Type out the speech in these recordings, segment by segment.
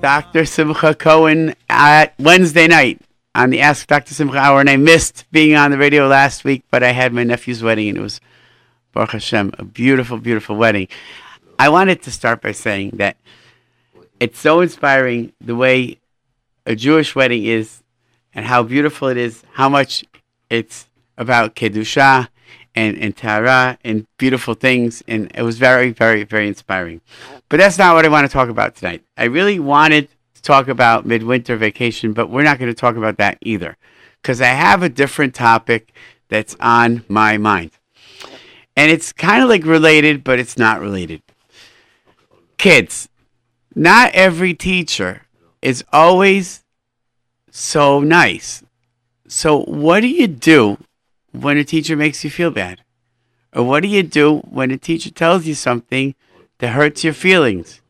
Dr. Simcha Cohen at Wednesday night on the Ask Dr. Simcha Hour, and I missed being on the radio last week, but I had my nephew's wedding, and it was, Baruch Hashem, a beautiful, beautiful wedding. I wanted to start by saying that it's so inspiring the way a Jewish wedding is and how beautiful it is, how much it's about Kedusha and, and Tahara and beautiful things. And it was very, very, very inspiring. But that's not what I want to talk about tonight. I really wanted to talk about midwinter vacation, but we're not going to talk about that either because I have a different topic that's on my mind. And it's kind of like related, but it's not related. Kids, not every teacher is always so nice. So, what do you do when a teacher makes you feel bad? Or what do you do when a teacher tells you something that hurts your feelings?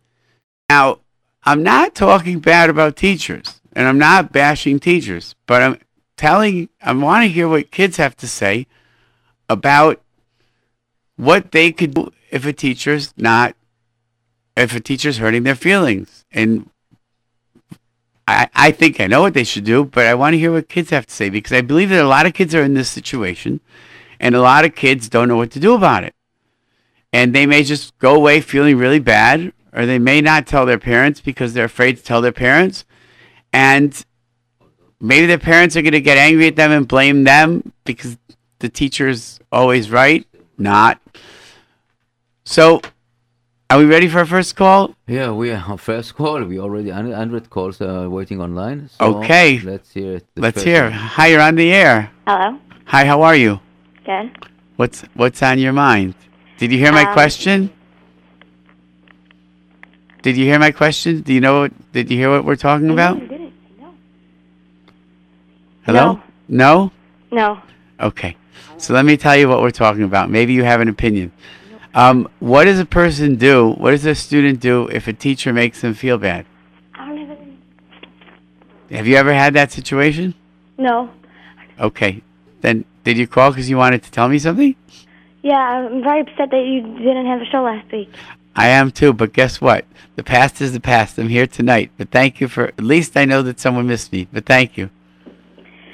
Now, I'm not talking bad about teachers and I'm not bashing teachers, but I'm telling, I want to hear what kids have to say about what they could do if a teacher's not, if a teacher's hurting their feelings. And I, I think I know what they should do, but I want to hear what kids have to say because I believe that a lot of kids are in this situation and a lot of kids don't know what to do about it. And they may just go away feeling really bad, or they may not tell their parents because they're afraid to tell their parents. And maybe their parents are going to get angry at them and blame them because the teacher's always right. Not. So are we ready for our first call? Yeah, we are our first call. We already 100 calls uh, waiting online. So okay. Let's hear it. Let's hear. One. Hi, you're on the air. Hello. Hi, how are you? Good. What's What's on your mind? Did you hear my um, question? Did you hear my question? Do you know what? Did you hear what we're talking about? No, didn't. No. Hello. No. No. No. Okay. So let me tell you what we're talking about. Maybe you have an opinion. Um, what does a person do? What does a student do if a teacher makes them feel bad? I don't even. Have you ever had that situation? No. Okay. Then did you call because you wanted to tell me something? Yeah, I'm very upset that you didn't have a show last week. I am too, but guess what? The past is the past. I'm here tonight, but thank you for. At least I know that someone missed me. But thank you.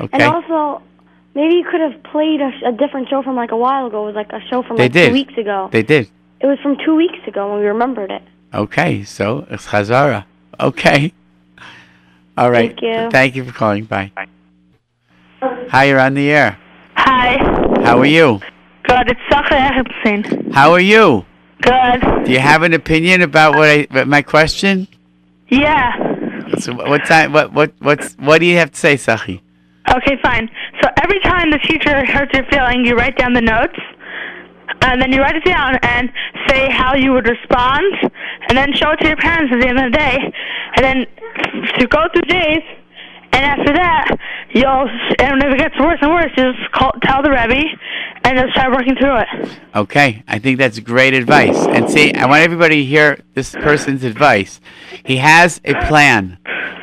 Okay. And also, Maybe you could have played a, a different show from like a while ago. It was like a show from they like did. two weeks ago. They did. It was from two weeks ago when we remembered it. Okay, so it's Chazara. Okay. All right. Thank you. Thank you for calling. Bye. Bye. Hi, you're on the air. Hi. How are you? Good. It's Sacha Epstein. How are you? Good. Do you have an opinion about what I about my question? Yeah. So what time? What what what's what do you have to say, Sachi? Okay, fine. So every time the teacher hurts your feeling, you write down the notes, and then you write it down and say how you would respond, and then show it to your parents at the end of the day, and then to go through days, and after that, you'll, and if it gets worse and worse, you just call, tell the Rebbe, and they'll start working through it. Okay, I think that's great advice. And see, I want everybody to hear this person's advice. He has a plan,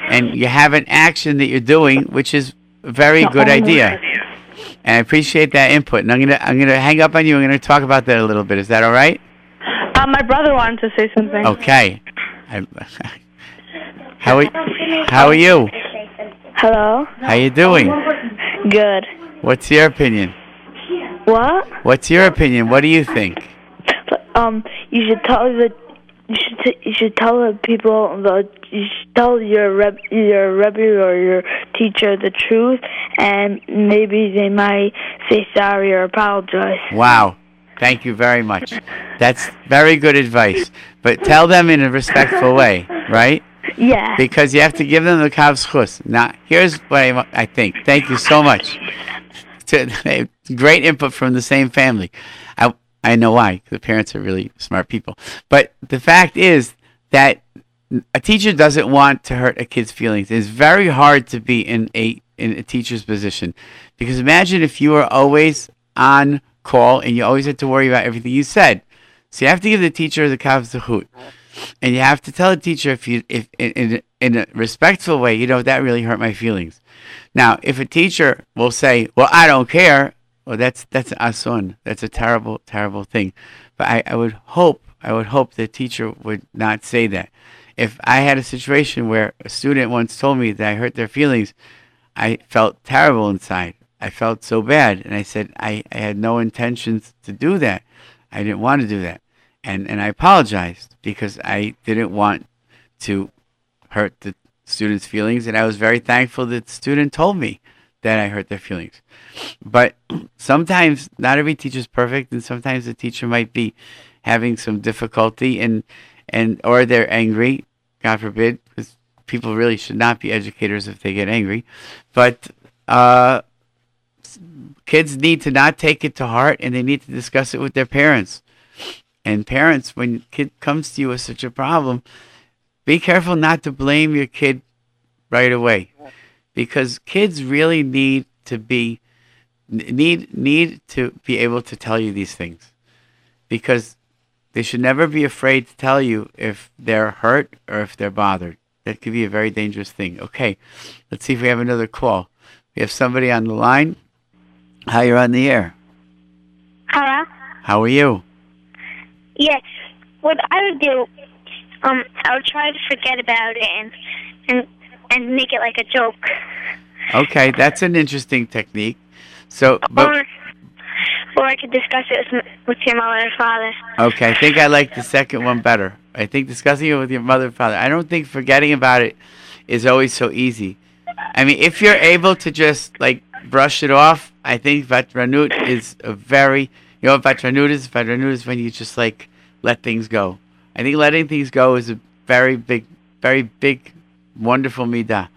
and you have an action that you're doing, which is very good idea. And I appreciate that input. And I'm gonna I'm gonna hang up on you. I'm gonna talk about that a little bit. Is that all right? Um, my brother wanted to say something. Okay. I, how are how are you? Hello. How are you doing? Good. What's your opinion? What? What's your opinion? What do you think? Um, you should tell the you should t- you should tell the people the you should tell your rep your rebbe or your teacher the truth, and maybe they might say sorry or apologize. Wow, thank you very much. That's very good advice. But tell them in a respectful way, right? Yeah. Because you have to give them the kaf zechus. Now, here's what I, I think. Thank you so much. Great input from the same family. I, know why. The parents are really smart people. But the fact is that a teacher doesn't want to hurt a kid's feelings. It's very hard to be in a in a teacher's position because imagine if you were always on call and you always had to worry about everything you said. So you have to give the teacher the kav zechut, and you have to tell the teacher if you if in, in, in a respectful way, you know that really hurt my feelings. Now, if a teacher will say, "Well, I don't care," well, that's that's asun. That's a terrible, terrible thing. But I, I would hope, I would hope the teacher would not say that. if I had a situation where a student once told me that I hurt their feelings, I felt terrible inside. I felt so bad. And I said, I, I had no intentions to do that. I didn't want to do that. And, and I apologized because I didn't want to hurt the student's feelings. And I was very thankful that the student told me that I hurt their feelings. But sometimes not every teacher is perfect, and sometimes the teacher might be having some difficulty, and and or they're angry. God forbid, because people really should not be educators if they get angry. But uh, kids need to not take it to heart, and they need to discuss it with their parents. And parents, when kid comes to you with such a problem, be careful not to blame your kid right away because kids really need to be need need to be able to tell you these things. Because they should never be afraid to tell you if they're hurt or if they're bothered. That could be a very dangerous thing. Okay let's see if we have another call. We have somebody on the line. Hi you're on the air. Hello? how are you? Yes. What I would do, um, I would try to forget about it and and and make it like a joke. okay that's an interesting technique so but or or I could discuss it with, with your mother and father. Okay, I think I like the second one better. I think discussing it with your mother and father. I don't think forgetting about it is always so easy. I mean, if you're able to just like brush it off, I think Vatranut is a very, you know what Vatranut is? Vatranut is when you just like let things go. I think letting things go is a very big, very big, wonderful midah.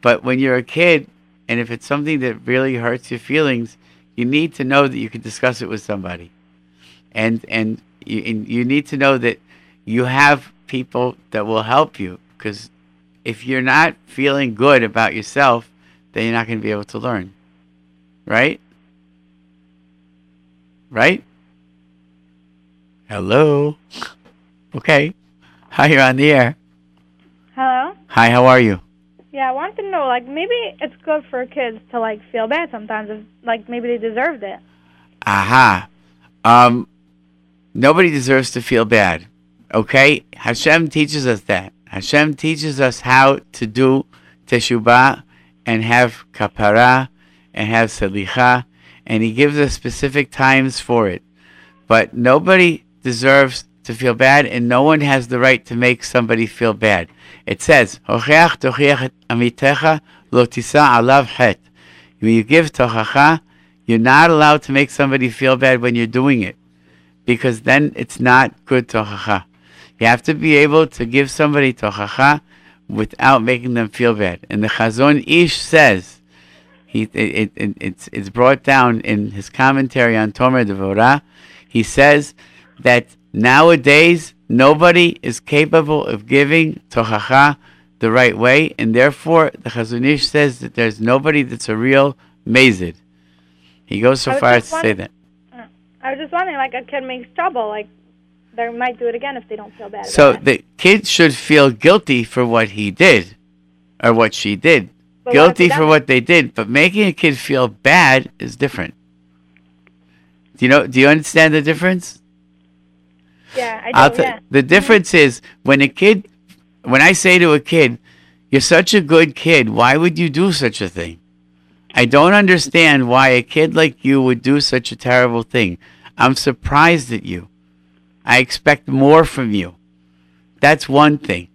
But when you're a kid, and if it's something that really hurts your feelings, you need to know that you can discuss it with somebody. And and you, and you need to know that you have people that will help you because if you're not feeling good about yourself then you're not going to be able to learn. Right? Right? Hello? Okay. Hi you're on the air? Hi how are you? Yeah, I wanted to know, like, maybe it's good for kids to, like, feel bad sometimes if, like, maybe they deserved it. aha. Um nobody deserves to feel bad okay? Hashem teaches us that. Hashem teaches us how to do teshubah and have kapara and have salicha and he gives us specific times for it. But nobody deserves to feel bad and no one has the right to make somebody feel bad it says "Hocheach tochiach amitecha lo tisa alav het when you give tochacha you're not allowed to make somebody feel bad when you're doing it because then it's not good tochacha. You have to be able to give somebody tochacha without making them feel bad. And the Chazon Ish says, he, it, it, it's, it's brought down in his commentary on Tomer Devorah, he says that nowadays nobody is capable of giving tochacha the right way, and therefore the Chazon Ish says that there's nobody that's a real mazid. He goes so far as to say that. Mm. I was just wondering, like, a kid makes trouble, like, they might do it again if they don't feel bad. So the kid should feel guilty for what he did or what she did. But guilty he for what they did, but making a kid feel bad is different. Do you know do you understand the difference? Yeah, I do, yeah. the mm-hmm. difference is when a kid when I say to a kid, You're such a good kid, why would you do such a thing? I don't understand why a kid like you would do such a terrible thing. I'm surprised at you. I expect more from you. That's one thing.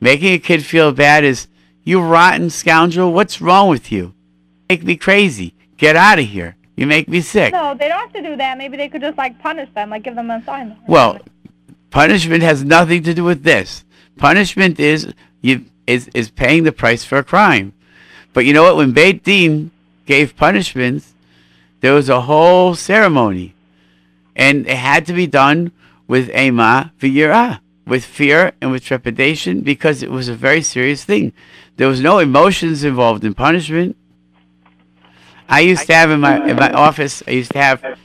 Making a kid feel bad is, you rotten scoundrel, what's wrong with you? Make me crazy. Get out of here. You make me sick. No, they don't have to do that. Maybe they could just, like, punish them, like, give them a assignment. Well, punishment has nothing to do with this. Punishment is you is is paying the price for a crime. But you know what? When Beit Din gave punishments, there was a whole ceremony, and it had to be done with ema v'yirah, with fear and with trepidation, because it was a very serious thing. There was no emotions involved in punishment. I used to have in my in my office. I used to have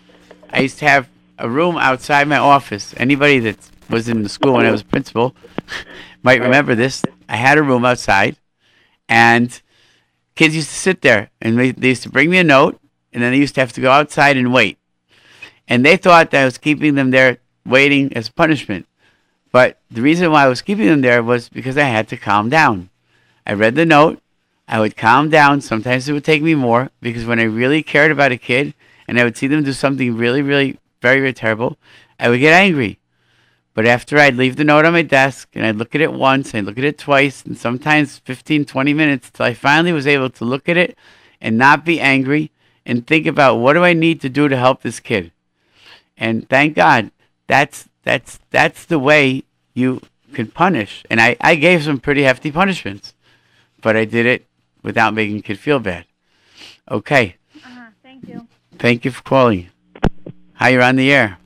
I used to have a room outside my office. Anybody that was in the school when I was principal might remember this. I had a room outside, and kids used to sit there, and they, they used to bring me a note, and then they used to have to go outside and wait. And they thought that I was keeping them there waiting as punishment. But the reason why I was keeping them there was because I had to calm down. I read the note. I would calm down. Sometimes it would take me more because when I really cared about a kid and I would see them do something really, really, very, very terrible, I would get angry. But after I'd leave the note on my desk and I'd look at it once, I'd look at it twice, and sometimes 15, 20 minutes till I finally was able to look at it and not be angry and think about what do I need to do to help this kid. And thank God, that's that's that's the way you can punish. And I, I gave some pretty hefty punishments, but I did it without making the kid feel bad. Okay. Uh-huh. Thank you. Thank you for calling. Hi, you're on the air.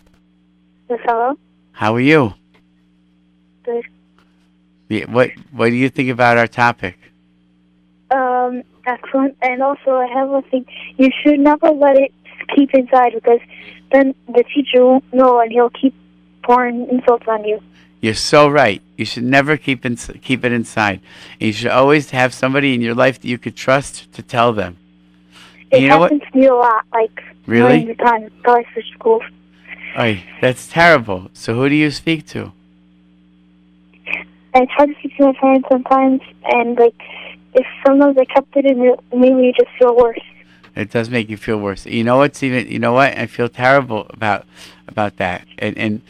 Yes, hello? How are you? Good. Yeah, What What do you think about our topic? Um, excellent. And also, I have a thing. You should never let it keep inside because then the teacher won't know and he'll keep pouring insults on you. You're so right. You should never keep in, keep it inside. And you should always have somebody in your life that you could trust to tell them. It you know what? happens to me a lot, like Really? millions of times. Guys for school. That's terrible. So who do you speak to? It's hard to speak to my parents sometimes, and like, if sometimes I kept it in, it made me just feel worse. It does make you feel worse. You know what's even? You know what? I feel terrible about about that. And and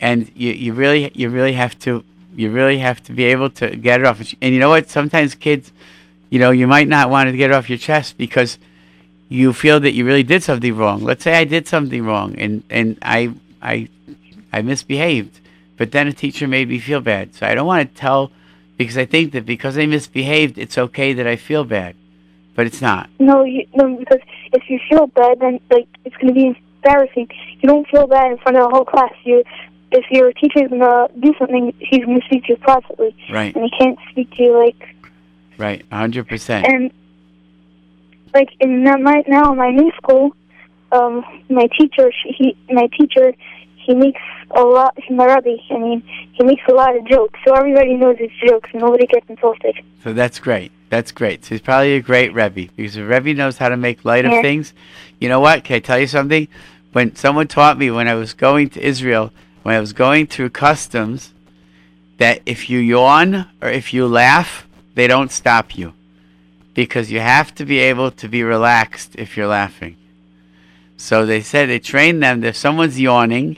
and you you really you really have to you really have to be able to get it off. And you know what? Sometimes kids, you know, you might not want to get it off your chest because you feel that you really did something wrong. Let's say I did something wrong and and I I I misbehaved, but then a teacher made me feel bad. So I don't want to tell because I think that because I misbehaved, it's okay that I feel bad, but it's not. No, you, no, because if you feel bad, then like it's going to be embarrassing. You don't feel bad in front of the whole class. You, if your teacher's going to do something, he's going to speak to you privately, Right. and he can't speak to you like Right, a hundred percent. and like in my now in my new school, um, my teacher, she, he, my teacher, he makes a lot. My rabbi, I mean, he makes a lot of jokes, so everybody knows his jokes, and nobody gets insulted. So that's great. That's great. So he's probably a great Rebbe because the Rebbe knows how to make light of things. You know what? Can I tell you something? When someone taught me when I was going to Israel, when I was going through customs, that if you yawn or if you laugh, they don't stop you because you have to be able to be relaxed if you're laughing. So they said they trained them that if someone's yawning,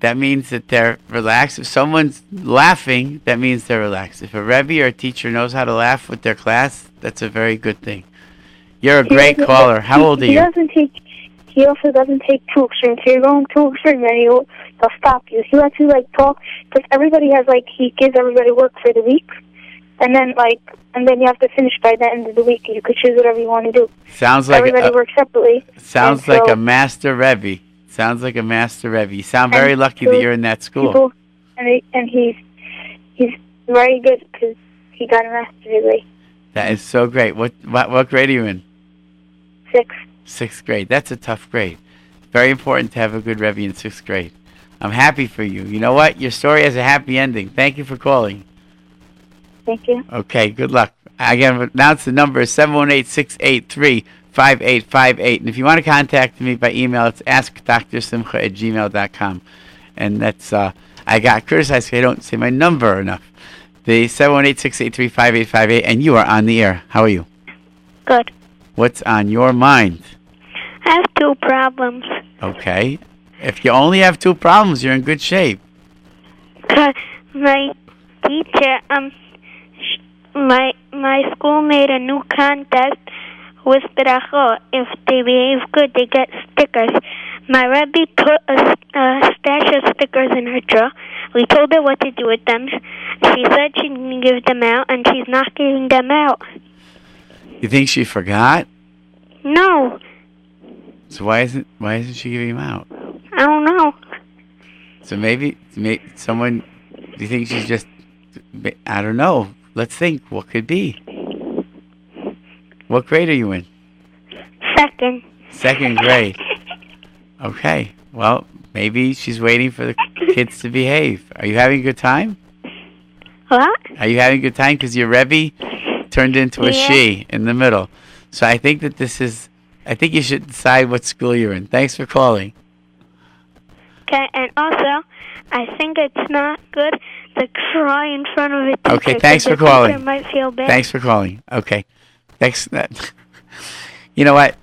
that means that they're relaxed. If someone's laughing, that means they're relaxed. If a Rebbe or a teacher knows how to laugh with their class, that's a very good thing. You're a He great caller. How he- old are he you? doesn't take. He also doesn't take too extreme. So you're going too extreme, and he'll he'll stop you. He lets you like talk because everybody has like he gives everybody work for the week, and then like and then you have to finish by the end of the week. You could choose whatever you want to do. Sounds like everybody a, works separately. sounds and like so- a master Rebbe. Sounds like a master Rebbe. You sound very lucky that you're in that school. People, and he, and he's he's very good because he got a master degree. That is so great. What what what grade are you in? Six. Sixth grade. That's a tough grade. Very important to have a good Rebbe in sixth grade. I'm happy for you. You know what? Your story has a happy ending. Thank you for calling. Thank you. Okay, good luck. Again, announce the number is 718-683-5858. And if you want to contact me by email, it's askdrsimcha at gmail.com. And that's, uh, I got criticized because I don't say my number enough. The 718-683-5858. And you are on the air. How are you? Good. What's on your mind? I have two problems. Okay. If you only have two problems, you're in good shape. My teacher, um, my my school made a new contest with brachot. If they behave good, they get stickers. My Rebbe put a stash of stickers in her drawer. We told her what to do with them. She said she didn't give them out, and she's not giving them out. You think she forgot? No, So why isn't why isn't she giving them out? I don't know. So maybe, may someone. Do you think she's just? I don't know. Let's think. What could be? What grade are you in? Second. Second grade. Okay. Well, maybe she's waiting for the kids to behave. Are you having a good time? What? Are you having a good time? Because your Rebbe turned into a Yeah. she in the middle. So I think that this is. I think you should decide what school you're in. Thanks for calling. Okay, and also, I think it's not good to cry in front of teacher. Okay, thanks for calling. Might feel bad. Thanks for calling. Okay. Thanks. That. You know what?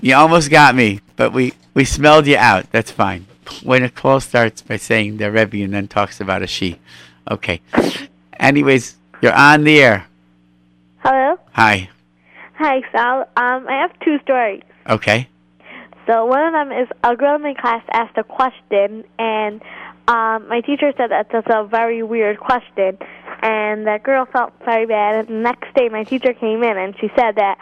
You almost got me, but we we smelled you out. That's fine. When a call starts by saying they're Rebbe and then talks about a she. Okay. Anyways, you're on the air. Hello. Hi. Hi, Sal. Um, I have two stories. Okay. So one of them is a girl in my class asked a question, and um, my teacher said that that's a very weird question, and that girl felt very bad. And the next day, my teacher came in, and she said that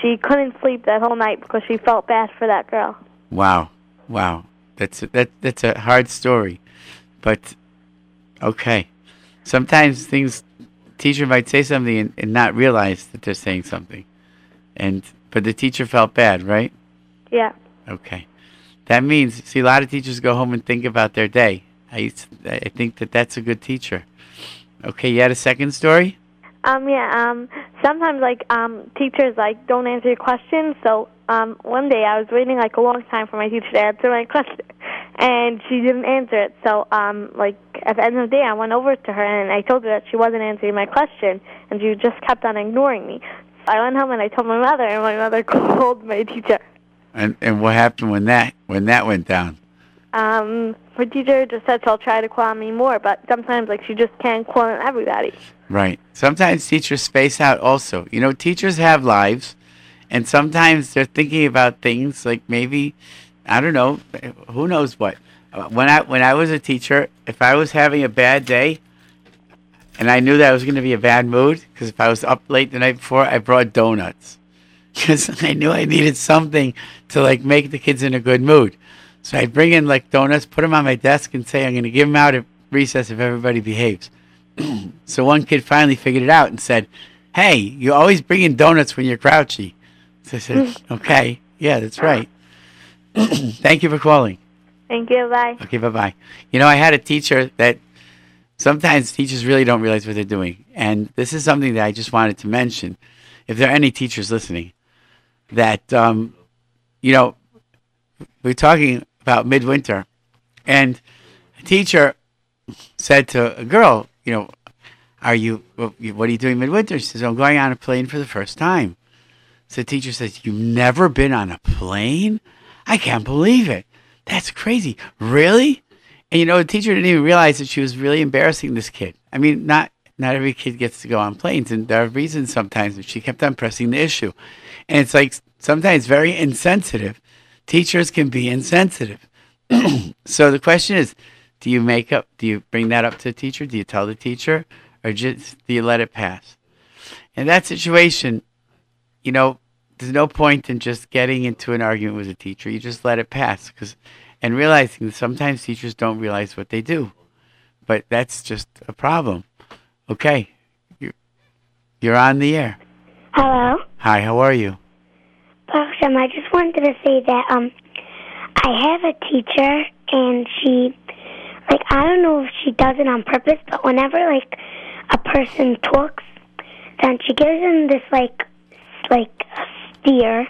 she couldn't sleep that whole night because she felt bad for that girl. Wow. Wow. That's a, that that's a hard story. But okay. Sometimes things teacher might say something and, and not realize that they're saying something. And but the teacher felt bad, right? Yeah. Okay. That means see a lot of teachers go home and think about their day. I I think that that's a good teacher. Okay, you had a second story? Um, yeah, um, sometimes, like, um, teachers, like, don't answer your questions, so, um, one day I was waiting, like, a long time for my teacher to answer my question, and she didn't answer it, so, um, like, at the end of the day, I went over to her, and I told her that she wasn't answering my question, and she just kept on ignoring me. So I went home and I told my mother, and my mother called my teacher. And and what happened when that when that went down? Um, my teacher just said she'll try to call me more, but sometimes, like, she just can't call everybody. Right. Sometimes teachers space out also. You know, teachers have lives, and sometimes they're thinking about things like maybe, I don't know, who knows what. Uh, When I when I was a teacher, if I was having a bad day, and I knew that I was going to be a bad mood, because if I was up late the night before, I brought donuts, because I knew I needed something to like make the kids in a good mood. So I'd bring in like donuts, put them on my desk, and say I'm going to give them out at recess if everybody behaves. So one kid finally figured it out and said, "Hey, you always bring in donuts when you're grouchy." So I said, "Okay, yeah, that's right." Thank you for calling. Thank you, bye. Okay, bye bye. You know, I had a teacher that sometimes teachers really don't realize what they're doing, and this is something that I just wanted to mention. If there are any teachers listening, that um, you know, we're talking about midwinter, and a teacher said to a girl, you know, are you, what are you doing midwinter? She says, I'm going on a plane for the first time. So the teacher says, You've never been on a plane? I can't believe it. That's crazy. Really? And you know, the teacher didn't even realize that she was really embarrassing this kid. I mean, not not every kid gets to go on planes, and there are reasons sometimes, but she kept on pressing the issue. And it's like sometimes very insensitive. Teachers can be insensitive. so the question is, do you make up do you bring that up to the teacher? Do you tell the teacher? Or just do you let it pass? In that situation, you know, there's no point in just getting into an argument with a teacher. You just let it pass because and realizing that sometimes teachers don't realize what they do. But that's just a problem. Okay. You're, you're on the air. Hello. Hi, how are you? Awesome. I just wanted to say that um, I have a teacher, and she, like, I don't know if she does it on purpose, but whenever like a person talks, then she gives them this like, like steer.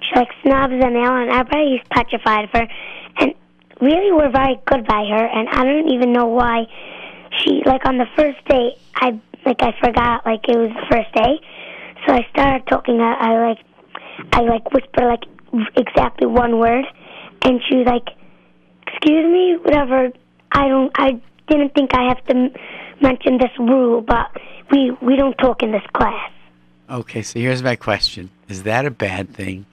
She like snubs them out, and everybody's petrified of her. And really, we're very good by her, and I don't even know why. She like on the first day, I like I forgot like it was the first day, so I started talking. I, I like I like whisper like exactly one word, and she was like, "Excuse me, whatever." I don't. I didn't think I have to m- mention this rule, but we we don't talk in this class. Okay, so here's my question. Is that a bad thing?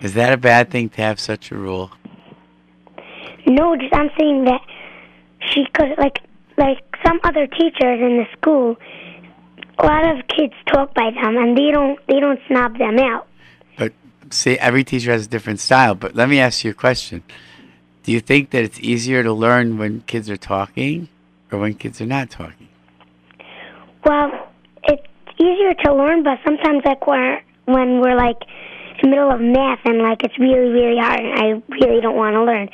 Is that a bad thing to have such a rule? No, just I'm saying that she could like like some other teachers in the school. A lot of kids talk by them, and they don't they don't snob them out. But see, every teacher has a different style. But let me ask you a question. Do you think that it's easier to learn when kids are talking or when kids are not talking? Well, it's easier to learn, but sometimes like we're when we're like in the middle of math and like it's really really hard, and I really don't want to learn.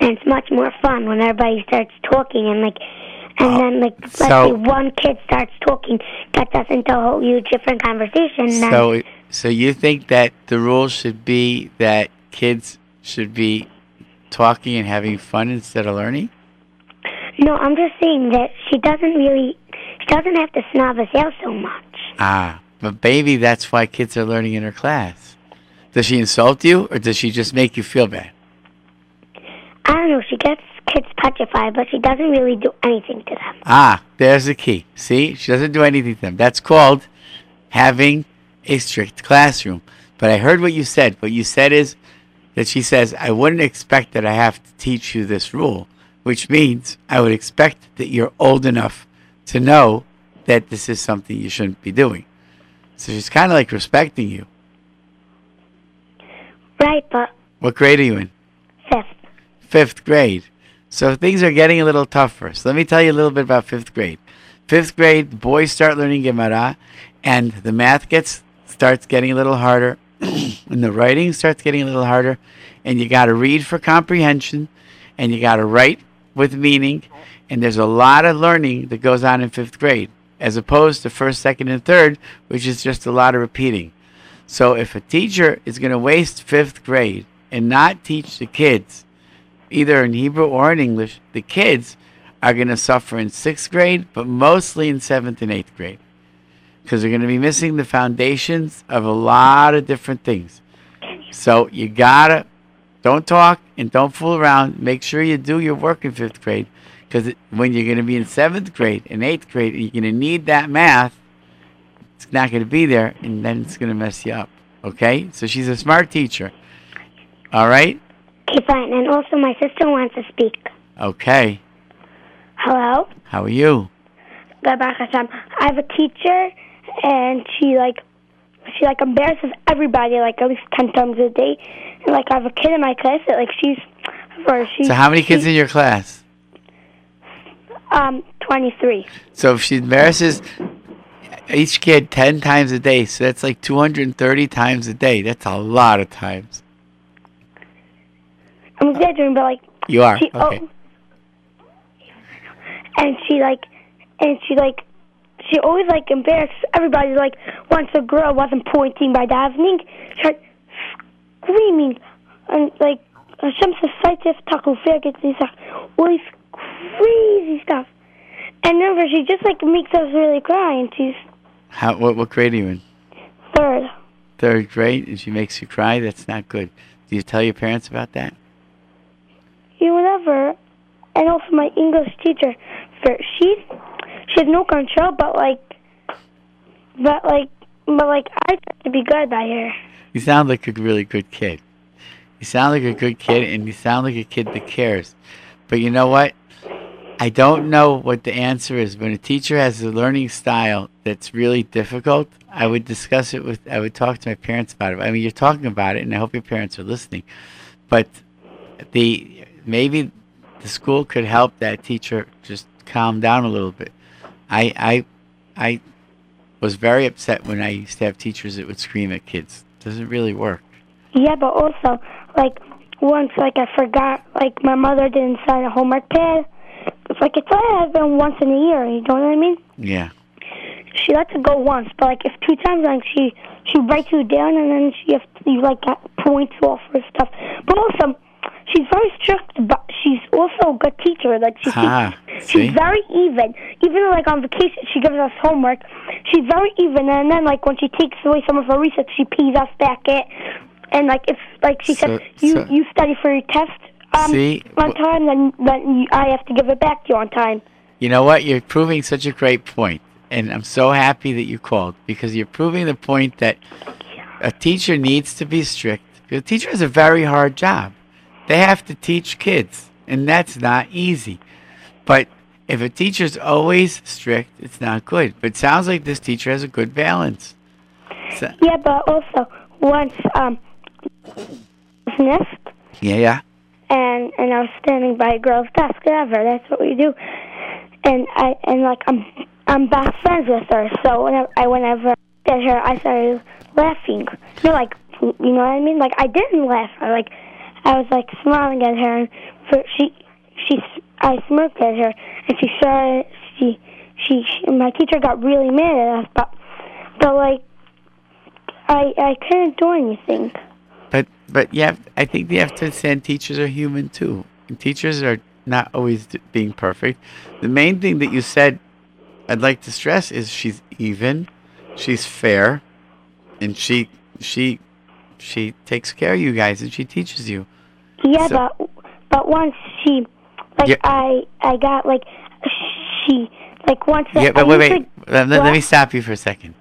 And it's much more fun when everybody starts talking and like, and then like let's so- say one kid starts talking, gets us into a whole huge different conversation. and then- So, so you think that the rule should be that kids should be talking and having fun instead of learning? No, I'm just saying that she doesn't really, she doesn't have to snob us out so much. Ah, but maybe that's why kids are learning in her class. Does she insult you, or does she just make you feel bad? I don't know. She gets kids petrified, but she doesn't really do anything to them. Ah, there's the key. See, she doesn't do anything to them. That's called having a strict classroom. But I heard what you said. What you said is that she says, I wouldn't expect that I have to teach you this rule, which means I would expect that you're old enough to know that this is something you shouldn't be doing. So she's kind of like respecting you. Right, but What grade are you in? fifth. fifth grade. So things are getting a little tougher. So let me tell you a little bit about fifth grade. Fifth grade, boys start learning Gemara, and the math gets starts getting a little harder, and the writing starts getting a little harder, and you got to read for comprehension, and you got to write with meaning, and there's a lot of learning that goes on in fifth grade, as opposed to first, second, and third, which is just a lot of repeating. So if a teacher is going to waste fifth grade and not teach the kids either in Hebrew or in English, the kids are going to suffer in sixth grade, but mostly in seventh and eighth grade. Because they're going to be missing the foundations of a lot of different things. So you got to, don't talk and don't fool around. Make sure you do your work in fifth grade. Because when you're going to be in seventh grade and eighth grade, you're going to need that math, it's not going to be there, and then it's going to mess you up. Okay? So she's a smart teacher. All right? Okay, fine. And also, my sister wants to speak. Okay. Hello? How are you? Baruch Hashem. I have a teacher, and she, like, she, like, embarrasses everybody, like, at least 10 times a day. And, like, I have a kid in my class that, like, she's, or she's... So how many kids she's, in your class? Um, 23. So if she embarrasses each kid 10 times a day, so that's like 230 times a day. That's a lot of times. I'm exaggerating, but, like... You are. She, oh. Okay. oh, and she, like, and she, like, she always, like, embarrasses everybody. Like, once a girl wasn't pointing by davening, she started screaming, and, like, Hashem Society Taco Fergit, these all this crazy stuff. And then she just, like, makes us really cry, and she's How, what, what grade are you in? third. Third grade, and she makes you cry? That's not good. Do you tell your parents about that? You whatever. And also my English teacher, for she she no control, but like, but like, but like I try to be good by her. You sound like a really good kid. You sound like a good kid, and you sound like a kid that cares. But you know what? I don't know what the answer is. When a teacher has a learning style that's really difficult, I would discuss it with, I would talk to my parents about it. I mean, you're talking about it, and I hope your parents are listening. But the maybe the school could help that teacher just calm down a little bit. I I I was very upset when I used to have teachers that would scream at kids. doesn't really work. Yeah, but also like once like I forgot like my mother didn't sign a homework pad. It's like it's only happened once in a year. You know what I mean? Yeah. She lets it go once, but like if two times, like she she writes you down and then she have to, you like got points off her stuff. But also, she's very strict, but she's also a good teacher. Like she Ah, she's see? very even. Even like on vacation, she gives us homework. She's very even, and then like when she takes away some of her research, she pays us back it. And like if like she So- said, you so- you study for your test um See? on time, then then I have to give it back to you on time. You know what? You're proving such a great point, and I'm so happy that you called because you're proving the point that a teacher needs to be strict. The teacher has a very hard job. They have to teach kids, and that's not easy. But if a teacher's always strict, it's not good. But it sounds like this teacher has a good balance. So, Yeah, but also once um nest yeah, yeah. and and I was standing by a girl's desk. Whatever, that's what we do. And I and like I'm I'm best friends with her. So whenever I whenever I at her, I started laughing. You know, like you know what I mean? Like I didn't laugh. I like I was like smiling at her, and for she she I smirked at her, and she started she she, she my teacher got really mad at us, but but like I I couldn't do anything. But but yeah, I think you have to understand teachers are human too. Teachers are not always being perfect. The main thing that you said, I'd like to stress, is she's even, she's fair, and she she she takes care of you guys and she teaches you. Yeah, So- but but once she, like Yeah. I I got like she like once. Yeah, I but wait, wait. Let, let- let me stop you for a second.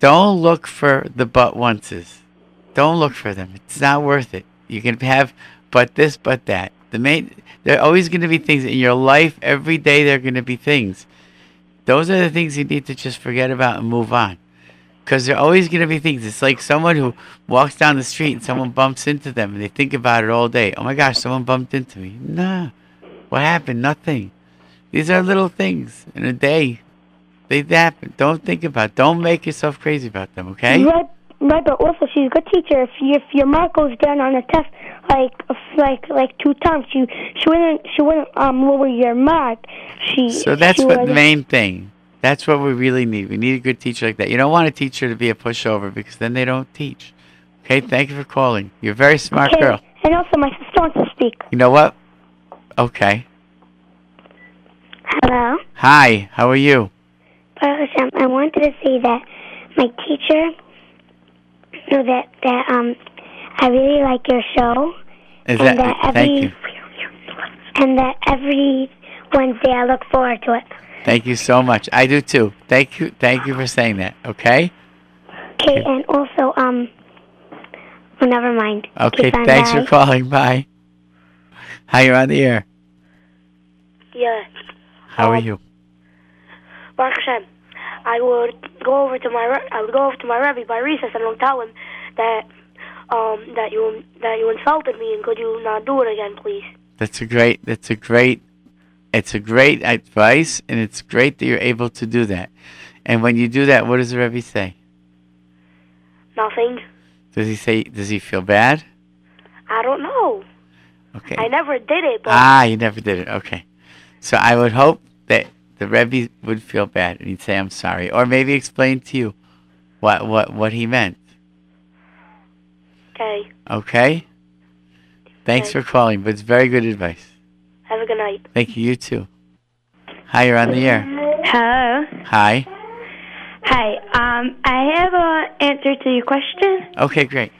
Don't look for the but onces. Don't look for them. It's not worth it. You can have but this, but that. The main, there are always going to be things in your life. Every day, there are going to be things. Those are the things you need to just forget about and move on. Because there are always going to be things. It's like someone who walks down the street and someone bumps into them and they think about it all day. Oh my gosh, someone bumped into me. Nah. What happened? Nothing. These are little things in a day. They happen. Don't think about. Don't make yourself crazy about them. Okay? Right, right, but also she's a good teacher. If you, if your mark goes down on a test like like like two times, she she wouldn't she wouldn't um lower your mark. She So that's what the main thing. That's what we really need. We need a good teacher like that. You don't want a teacher to be a pushover because then they don't teach. Okay? Thank you for calling. You're a very smart Okay, girl. And also, my sister wants to speak. You know what? Okay. Hello. Hi. How are you? Baruch Hashem, I wanted to say that my teacher know that that um I really like your show Is and that? that every Thank you. and that every Wednesday I look forward to it. Thank you so much. I do too. Thank you. Thank you for saying that. Okay. Okay, and also um oh, never mind. Okay. fine, Thanks bye. for calling. Bye. Hi. You're on the air. Yeah, How are Um, you? Baruch. I would go over to my I would go over to my Rebbe by recess and I would tell him that um that you that you insulted me and could you not do it again, please? That's a great. That's a great. It's a great advice, and it's great that you're able to do that. And when you do that, what does the Rebbe say? Nothing. Does he say? Does he feel bad? I don't know. Okay. I never did it, but Ah, you never did it. Okay. So I would hope that the Rebbe would feel bad and he'd say, "I'm sorry," or maybe explain to you what what what he meant. okay. Okay. Thanks Okay. for calling, but it's very good advice. Have a good night. Thank you. You too. Hi, you're on the air. Hello. Hi. Hi. Um, I have a answer to your question. Okay, great.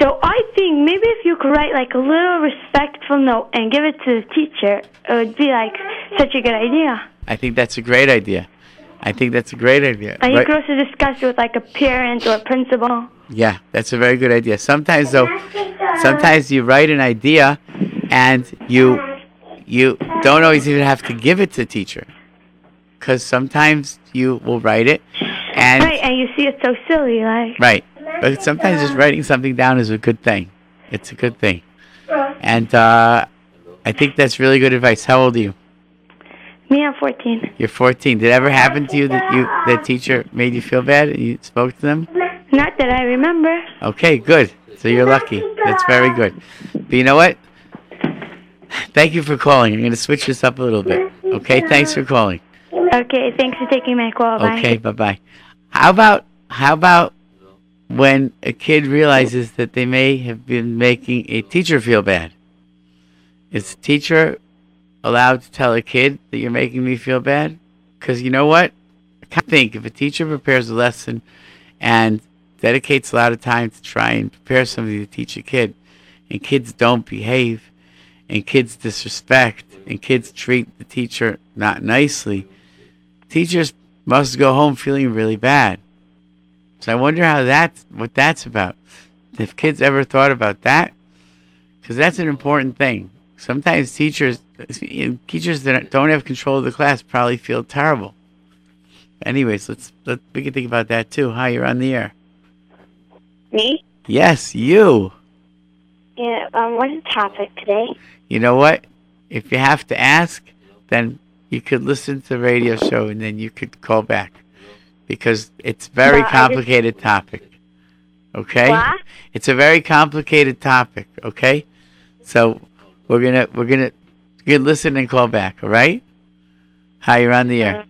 So I think maybe if you could write like a little respectful note and give it to the teacher, it would be like such a good idea. I think that's a great idea. I think that's a great idea. And you Right- could also discuss it with like a parent or a principal. Yeah, that's a very good idea. Sometimes though, sometimes you write an idea and you you don't always even have to give it to the teacher. Cuz sometimes you will write it and right, and you see it's so silly, like. right. But sometimes just writing something down is a good thing. It's a good thing. And uh I think that's really good advice. How old are you? Me, I'm 14. You're 14. Did it ever happen to you that you that teacher made you feel bad and you spoke to them? Not that I remember. Okay, good. So you're lucky. That's very good. But you know what? Thank you for calling. I'm going to switch this up a little bit. Okay, thanks for calling. Okay, thanks for taking my call. Bye. Okay, bye bye. How about how about when a kid realizes that they may have been making a teacher feel bad? Is the teacher allowed to tell a kid that you're making me feel bad? Because you know what? I think if a teacher prepares a lesson and dedicates a lot of time to try and prepare somebody to teach a kid, and kids don't behave, and kids disrespect, and kids treat the teacher not nicely, teachers must go home feeling really bad. So I wonder how that's what that's about. If kids ever thought about that, because that's an important thing. Sometimes teachers, teachers that don't have control of the class probably feel terrible. Anyways, let's let we can think about that too. Hi, you're on the air. Me? Yes, you. Yeah, um, what's the topic today? You know what? If you have to ask, then you could listen to the radio show and then you could call back because it's a very Well, I just- complicated topic. Okay? What? It's a very complicated topic, okay? So we're gonna we're gonna you can listen and call back, all right? Hi, you're on the air.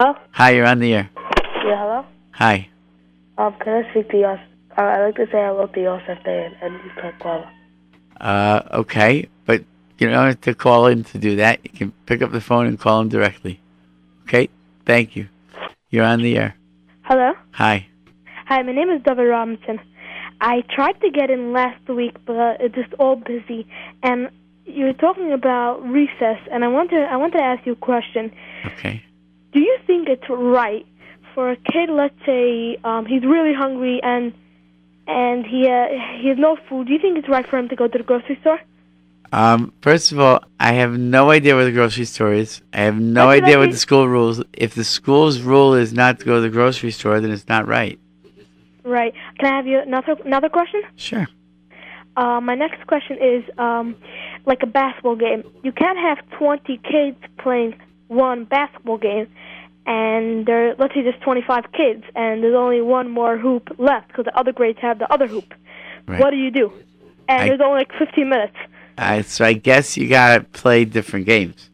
Hello? Hi, you're on the air. Yeah, hello? Hi. Um, can I speak to Yos? Uh, I'd like to say to Yosef Day and, and Yusuf Kuala. Uh, okay, but You don't have to call in to do that. You can pick up the phone and call him directly. Okay? Thank you. You're on the air. Hello. Hi. Hi, my name is David Robinson. I tried to get in last week, but it's just all busy. And you were talking about recess, and I want to I want to ask you a question. Okay. Do you think it's right for a kid, let's say um, he's really hungry and and he uh, he has no food? Do you think it's right for him to go to the grocery store? Um, first of all, I have no idea where the grocery store is. I have no I idea what the school rules. If the school's rule is not to go to the grocery store, then it's not right. Right. Can I have you another another question? Sure. Uh, my next question is um, like a basketball game. You can't have 20 kids playing one basketball game, and there, let's say there's 25 kids, and there's only one more hoop left because the other grades have the other hoop. Right. What do you do? And I- there's only like 15 minutes. Uh, so I guess you gotta play different games.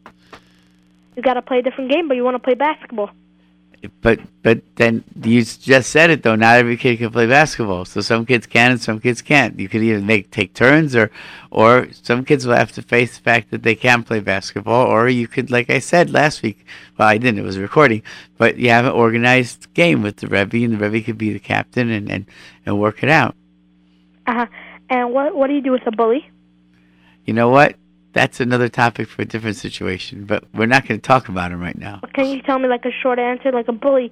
You got to play a different game, but you want to play basketball. But but then you just said it though. Not every kid can play basketball. So some kids can and some kids can't. You could either make take turns or or some kids will have to face the fact that they can't play basketball. Or you could, like I said last week. Well, I didn't. It was a recording. But you have an organized game with the Rebbe, and the Rebbe could be the captain and and, and work it out. Uh huh. And what what do you do with a bully? You know what? That's another topic for a different situation. But we're not going to talk about him right now. Can you tell me like a short answer, like a bully?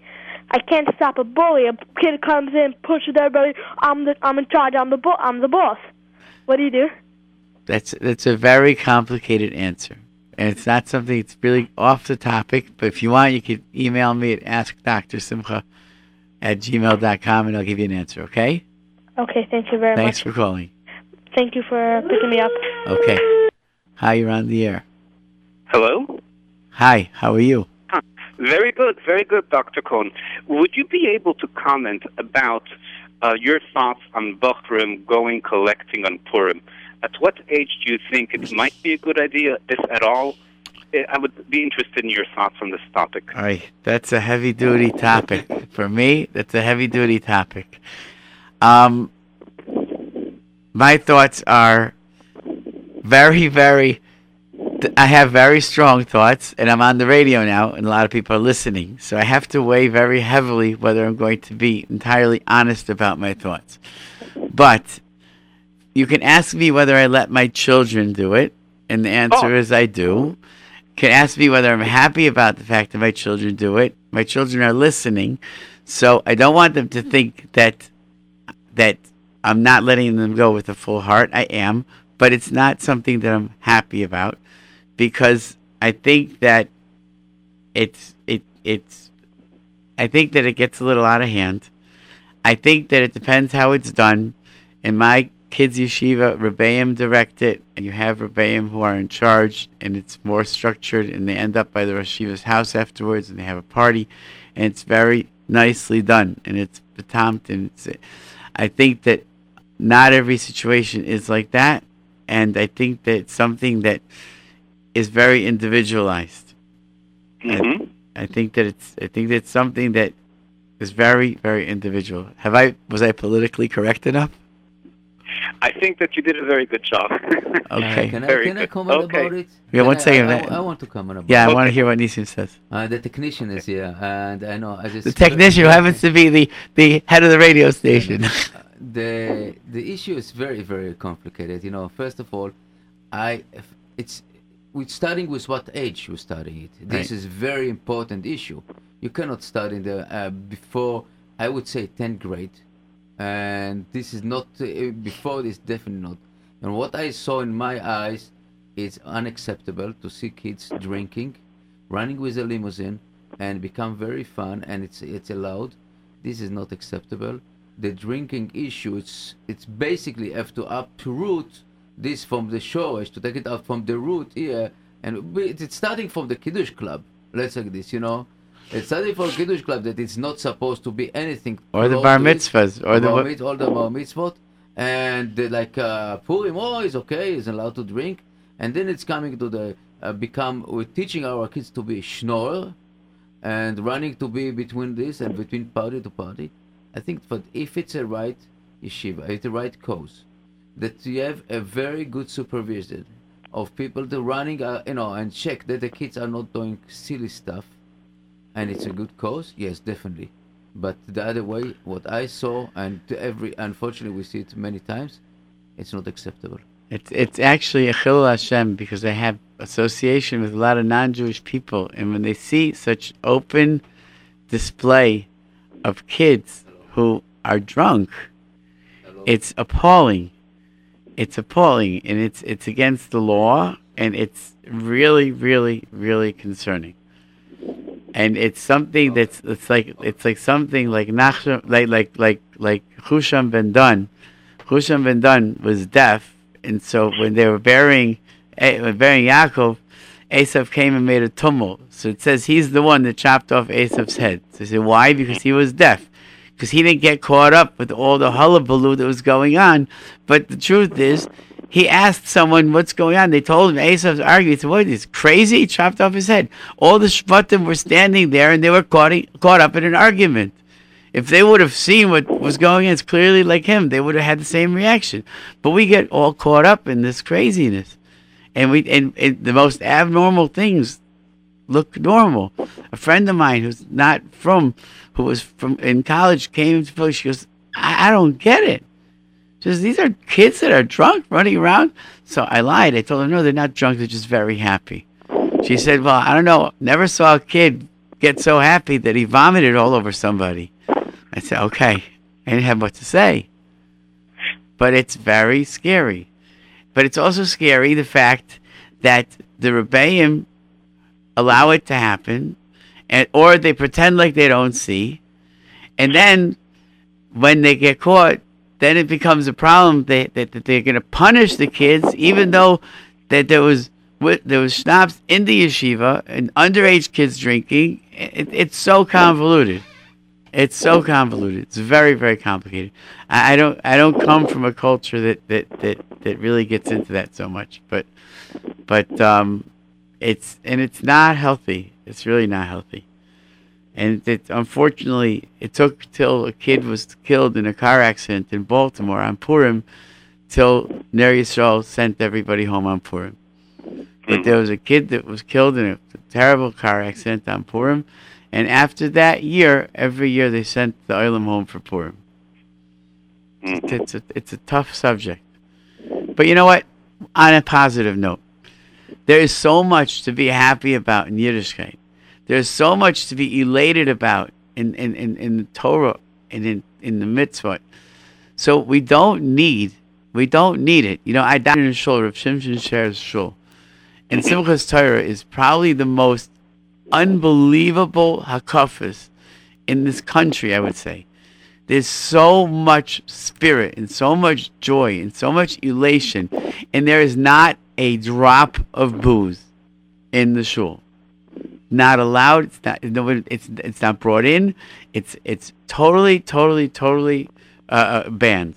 I can't stop a bully. A kid comes in, pushes everybody. I'm the I'm in charge. I'm the bo- I'm the boss. What do you do? That's that's a very complicated answer, and it's not something that's really off the topic. But if you want, you could email me at askdrsimcha at gmail.com, and I'll give you an answer. Okay? Okay, thank you very Thanks much. Thanks for calling. Thank you for picking me up. Okay. Hi, you're on the air. Hello? Hi, how are you? Very good, very good, Dr. Cohen. Would you be able to comment about uh, your thoughts on Bochrim going collecting on Purim? At what age do you think it might be a good idea, if at all? Eh, I would be interested in your thoughts on this topic. All right, that's a heavy duty topic for me. That's a heavy duty topic. Um, my thoughts are very, very. I have very strong thoughts, and I'm on the radio now, and a lot of people are listening. So I have to weigh very heavily whether I'm going to be entirely honest about my thoughts. But you can ask me whether I let my children do it, and the answer oh. is I do. Can ask me whether I'm happy about the fact that my children do it. My children are listening, so I don't want them to think that that I'm not letting them go with a full heart. I am, but it's not something that I'm happy about because I think that it's it it's I think that it gets a little out of hand. I think that it depends how it's done. In my kids' yeshiva, Rebbeim direct it, and you have Rebbeim who are in charge, and it's more structured, and they end up by the Rosh Yeshiva's house afterwards, and they have a party, and it's very nicely done, and it's betamt, and it's. I think that not every situation is like that, and I think that something that is very individualized. Mhm. I think that it's I think that it's something that is very very individual. Have I was I politically correct enough? I think that you did a very good job. Okay. Can I, Very can I good. comment Okay. about it? Yeah, Can one I- second. I, I, I want to comment about Yeah, I it. want to hear what Nisim says. Uh, the technician is here, and I know as a The technician who happens to be the, the head of the radio station. the the issue is very very complicated. You know, first of all, I it's we're starting with what age you study it. This Right. is very important issue. You cannot start in the uh, before I would say 10th grade, and this is not uh, before this definitely not. And what I saw in my eyes is unacceptable to see kids drinking, running with a limousine, and become very fun, and it's it's allowed. This is not acceptable. The drinking issue, it's it's basically have to uproot this from the shores to take it out from the root here, and it's starting from the kiddush club. Let's say this, you know. It's starting from kiddush club that it's not supposed to be anything. Or the bar mitzvahs, or the bar what- mit- all the bar mitzvot, and the, like uh, Purim, oh, he's okay, he's allowed to drink, and then it's coming to the uh, become. We're teaching our kids to be schnorr, and running to be between this and between party to party. I think, but if it's a right yeshiva, it's the right cause, that you have a very good supervision, of people to running, uh, you know, and check that the kids are not doing silly stuff, and it's a good cause. Yes, definitely. But the other way, what I saw, and every, unfortunately, we see it many times, it's not acceptable. It's it's actually a chilul Hashem because they have association with a lot of non-Jewish people, and when they see such open display of kids who are drunk, it's appalling. It's appalling, and it's it's against the law, and it's really, really, really concerning. And it's something that's it's like it's like something like Nachshon, like like like like Husham ben Dun. Husham ben Dun was deaf, and so when they were burying eh, burying Yaakov, Esav came and made a tumult. So it says he's the one that chopped off Esav's head. So they said why? Because he was deaf because he didn't get caught up with all the hullabaloo that was going on. But the truth is, he asked someone what's going on. They told him Esav's arguing. Said, "What is crazy?" He chopped off his head. All the shvatim were standing there, and they were caught caught up in an argument. If they would have seen what was going on, it's clearly like him. They would have had the same reaction. But we get all caught up in this craziness, and we and, and the most abnormal things look normal. A friend of mine who's not from, who was from in college, came to Philly. She goes, I, I don't get it. She says, these are kids that are drunk running around. So I lied. I told her, no, they're not drunk. They're just very happy. She said, well, I don't know. Never saw a kid get so happy that he vomited all over somebody. I said, okay. I didn't have what to say. But it's very scary. But it's also scary the fact that the Rebbeim allow it to happen, and or they pretend like they don't see, and then when they get caught, then it becomes a problem that, that, they're going to punish the kids, even though that there was there was schnapps in the yeshiva and underage kids drinking. It, it's so convoluted. It's so convoluted. It's very very complicated. I, I don't I don't come from a culture that, that, that, that really gets into that so much, but but um, it's and it's not healthy. It's really not healthy. And it, unfortunately, it took till a kid was killed in a car accident in Baltimore on Purim, till Ner Yisrael sent everybody home on Purim. But there was a kid that was killed in a terrible car accident on Purim, and after that year, every year they sent the Olam home for Purim. It's a, it's a tough subject. But you know what? On a positive note, there is so much to be happy about in Yiddishkeit. There's so much to be elated about in, in, in, in the Torah and in, in the mitzvah. So we don't need, we don't need it. You know, I died in a shul, Rav Shimshon Sher's shul. And Simchas Torah is probably the most unbelievable hakafas in this country, I would say. There's so much spirit and so much joy and so much elation, and there is not a drop of booze in the shul. Not allowed. It's not. Nobody. It's it's not brought in. It's it's totally, totally, totally uh, uh banned.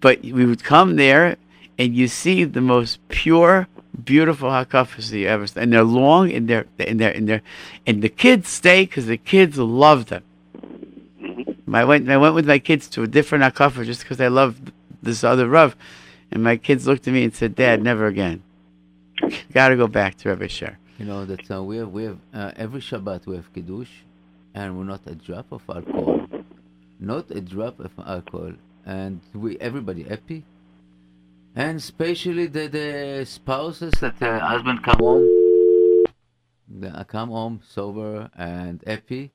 But we would come there, and you see the most pure, beautiful hakafas you ever. And they're long, and they're and they're and they're, and the kids stay because the kids love them. I went I went with my kids to a different hakafa just because I loved this other rav, and my kids looked at me and said, "Dad, never again. Got to go back to Rebbe Sher." You know that uh, we have we have uh, every Shabbat we have kiddush, and we're not a drop of alcohol, not a drop of alcohol, and we everybody happy, and especially the the spouses that the husband come home, the, uh, come home sober and happy,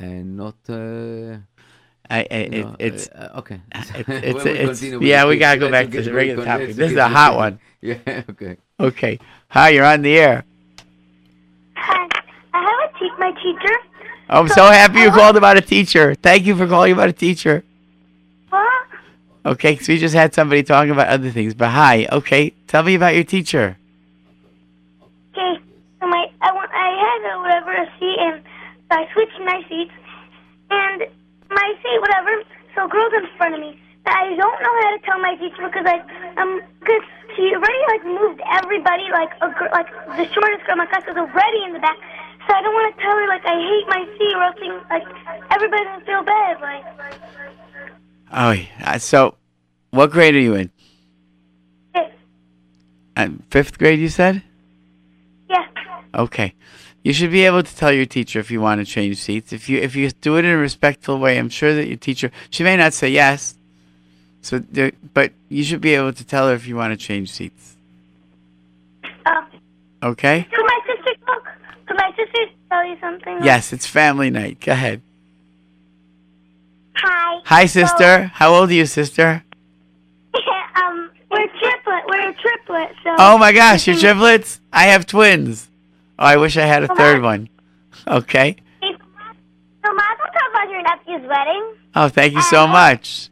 and not. Uh, I, I, you know, it's uh, okay. It's, When it's, we it's, yeah, we gotta go back to get the regular con- topic. This is a hot one. Yeah. Okay. Okay. Hi, you're on the air. Hi, I have a te- my teacher. I'm so happy you called about a teacher. Thank you for calling about a teacher. What? Okay, so we just had somebody talking about other things, but hi. Okay, tell me about your teacher. Okay, so my I want I had a whatever a seat and so I switched my seats and my seat whatever. So a girl's in front of me. But I don't know how to tell my teacher because I, um, because she already like moved everybody like a girl like the shortest girl in my class was already in the back. So I don't want to tell her like I hate my seat or else like everybody doesn't feel bad like. Oh, yeah. so what grade are you in? Fifth. Uh, fifth grade, you said? Yeah. Okay. You should be able to tell your teacher if you want to change seats. If you if you do it in a respectful way, I'm sure that your teacher she may not say yes. So, there- but you should be able to tell her if you want to change seats. Uh, Okay? could my sister talk? Could my sister tell you something? Yes, it's family night. Go ahead. Hi. Hi, sister. How old are you, sister? um, we're triplet. We're a triplet. So. Oh my gosh, you're triplets? I have twins. Oh, I wish I had a third one. Okay. So Mazel Tov on your nephew's wedding. Oh, thank you so much.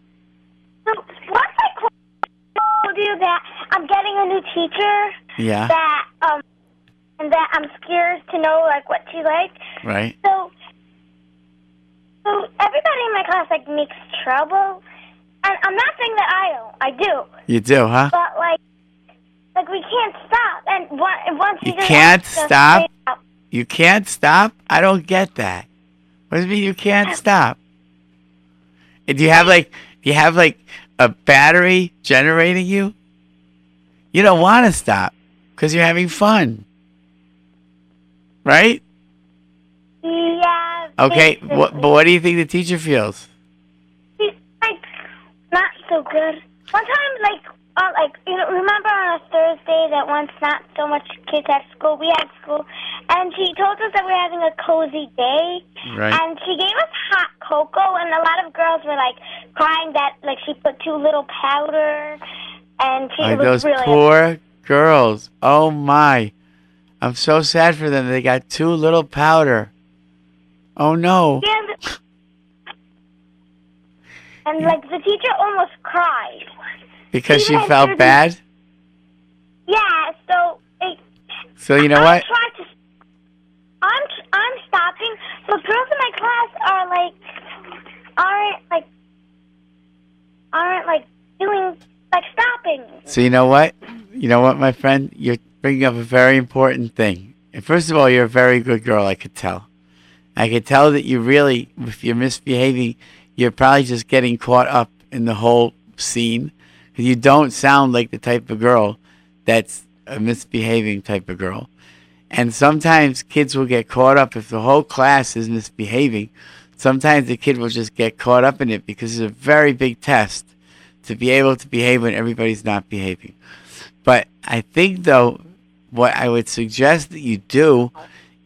So once I told you that I'm getting a new teacher, Yeah. that um, and that I'm scared to know like what she likes. Right. So, so everybody in my class like makes trouble, and I'm not saying that I don't. I do, You do, huh? but like, like we can't stop. And once You can't stop? You can't stop? I don't get that. What does it mean you can't stop? Do you have like do you have like a battery generating you? You don't want to stop because you're having fun. Right? Yeah. Okay. basically. What, but what do you think the teacher feels? She's like not so good. One time, like, uh, like you know, remember on a Thursday that once not so much kids at school, we had school, and she told us that we are having a cozy day, Right. and she gave us hot cocoa, and a lot of girls were like crying that like she put too little powder, and she Like was those really poor girls. Oh my. I'm so sad for them. They got too little powder. Oh no. Yeah, and- and like the teacher almost cried. Because she felt bad? Yeah, so it, So you know I what? tried to. I'm I'm stopping, but girls in my class are like aren't like aren't like doing like stopping. So you know what? You know what, my friend? You're bringing up a very important thing. And first of all, you're a very good girl. I could tell. I could tell that you really, if you're misbehaving, you're probably just getting caught up in the whole scene. You don't sound like the type of girl that's a misbehaving type of girl. And sometimes kids will get caught up if the whole class is misbehaving. Sometimes the kid will just get caught up in it because it's a very big test to be able to behave when everybody's not behaving. But I think though, what I would suggest that you do